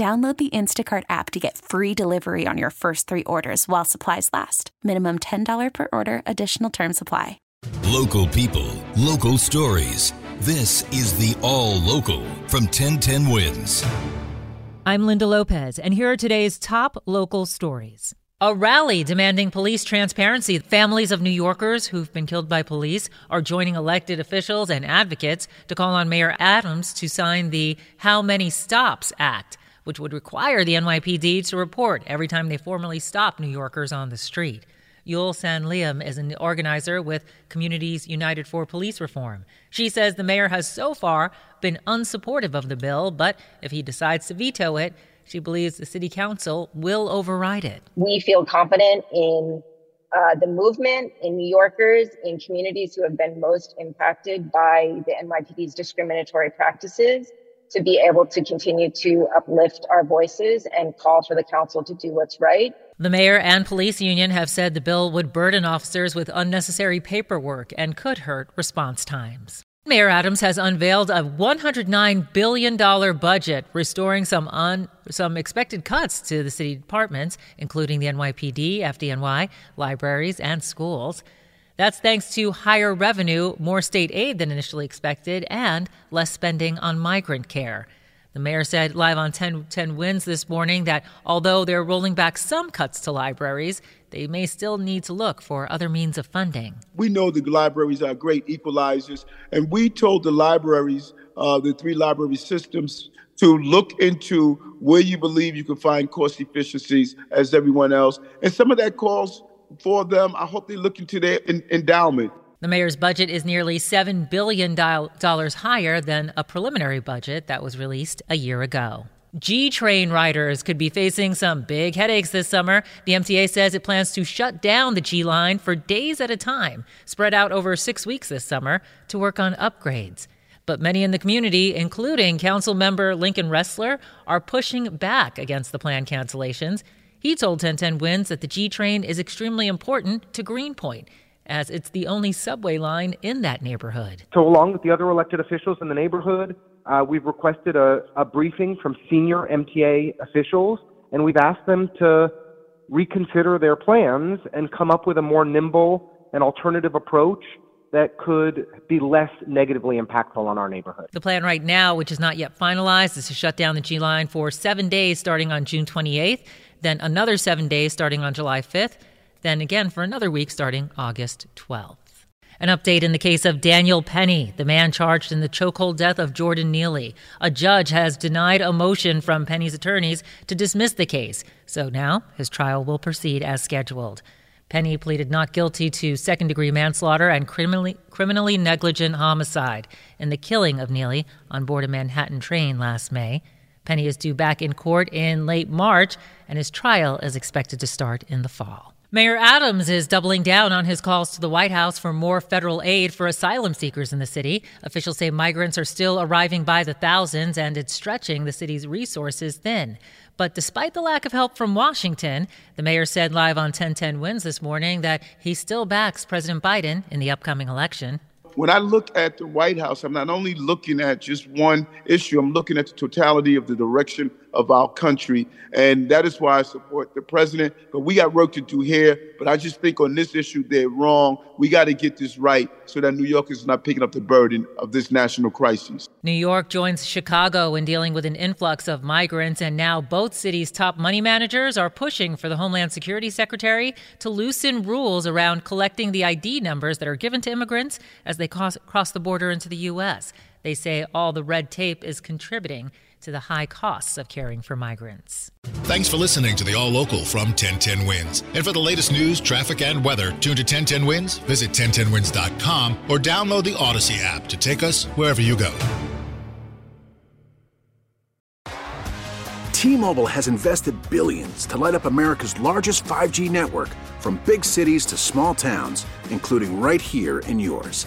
Download the Instacart app to get free delivery on your first three orders while supplies last. Minimum $10 per order, additional term supply. Local people, local stories. This is the All Local from 1010 Wins. I'm Linda Lopez, and here are today's top local stories. A rally demanding police transparency. Families of New Yorkers who've been killed by police are joining elected officials and advocates to call on Mayor Adams to sign the How Many Stops Act which would require the NYPD to report every time they formally stop New Yorkers on the street. Yul-san Liem is an organizer with Communities United for Police Reform. She says the mayor has so far been unsupportive of the bill, but if he decides to veto it, she believes the city council will override it. We feel confident in uh, the movement in New Yorkers, in communities who have been most impacted by the NYPD's discriminatory practices to be able to continue to uplift our voices and call for the council to do what's right. The mayor and police union have said the bill would burden officers with unnecessary paperwork and could hurt response times. Mayor Adams has unveiled a $109 billion budget, restoring some un, some expected cuts to the city departments, including the NYPD, FDNY, libraries, and schools. That's thanks to higher revenue, more state aid than initially expected, and less spending on migrant care. The mayor said live on 10, 10 Wins this morning that although they're rolling back some cuts to libraries, they may still need to look for other means of funding. We know the libraries are great equalizers, and we told the libraries, uh, the three library systems, to look into where you believe you can find cost efficiencies as everyone else. And some of that calls for them. I hope they look into their endowment. The mayor's budget is nearly $7 billion higher than a preliminary budget that was released a year ago. G train riders could be facing some big headaches this summer. The MTA says it plans to shut down the G line for days at a time, spread out over six weeks this summer, to work on upgrades. But many in the community, including council member Lincoln Restler, are pushing back against the planned cancellations. He told 1010 Wins that the G train is extremely important to Greenpoint, as it's the only subway line in that neighborhood. So, along with the other elected officials in the neighborhood, uh, we've requested a, a briefing from senior MTA officials, and we've asked them to reconsider their plans and come up with a more nimble and alternative approach that could be less negatively impactful on our neighborhood. The plan right now, which is not yet finalized, is to shut down the G line for seven days starting on June 28th then another seven days starting on July 5th, then again for another week starting August 12th. An update in the case of Daniel Penny, the man charged in the chokehold death of Jordan Neely. A judge has denied a motion from Penny's attorneys to dismiss the case, so now his trial will proceed as scheduled. Penny pleaded not guilty to second degree manslaughter and criminally, criminally negligent homicide in the killing of Neely on board a Manhattan train last May. Penny is due back in court in late March, and his trial is expected to start in the fall. Mayor Adams is doubling down on his calls to the White House for more federal aid for asylum seekers in the city. Officials say migrants are still arriving by the thousands and it's stretching the city's resources thin. But despite the lack of help from Washington, the mayor said live on 1010 Wins this morning that he still backs President Biden in the upcoming election when I look at the White House, I'm not only looking at just one issue, I'm looking at the totality of the direction of our country. And that is why I support the president. But we got work to do here. But I just think on this issue, they're wrong. We got to get this right so that New York is not picking up the burden of this national crisis. New York joins Chicago in dealing with an influx of migrants, and now both cities' top money managers are pushing for the Homeland Security Secretary to loosen rules around collecting the ID numbers that are given to immigrants as they cross the border into the U.S. They say all the red tape is contributing to the high costs of caring for migrants. Thanks for listening to the All Local from 1010 Wins. And for the latest news, traffic, and weather, tune to 1010 Wins, visit 1010wins.com, or download the Audacy app to take us wherever you go. T Mobile has invested billions to light up America's largest 5G network from big cities to small towns, including right here in yours.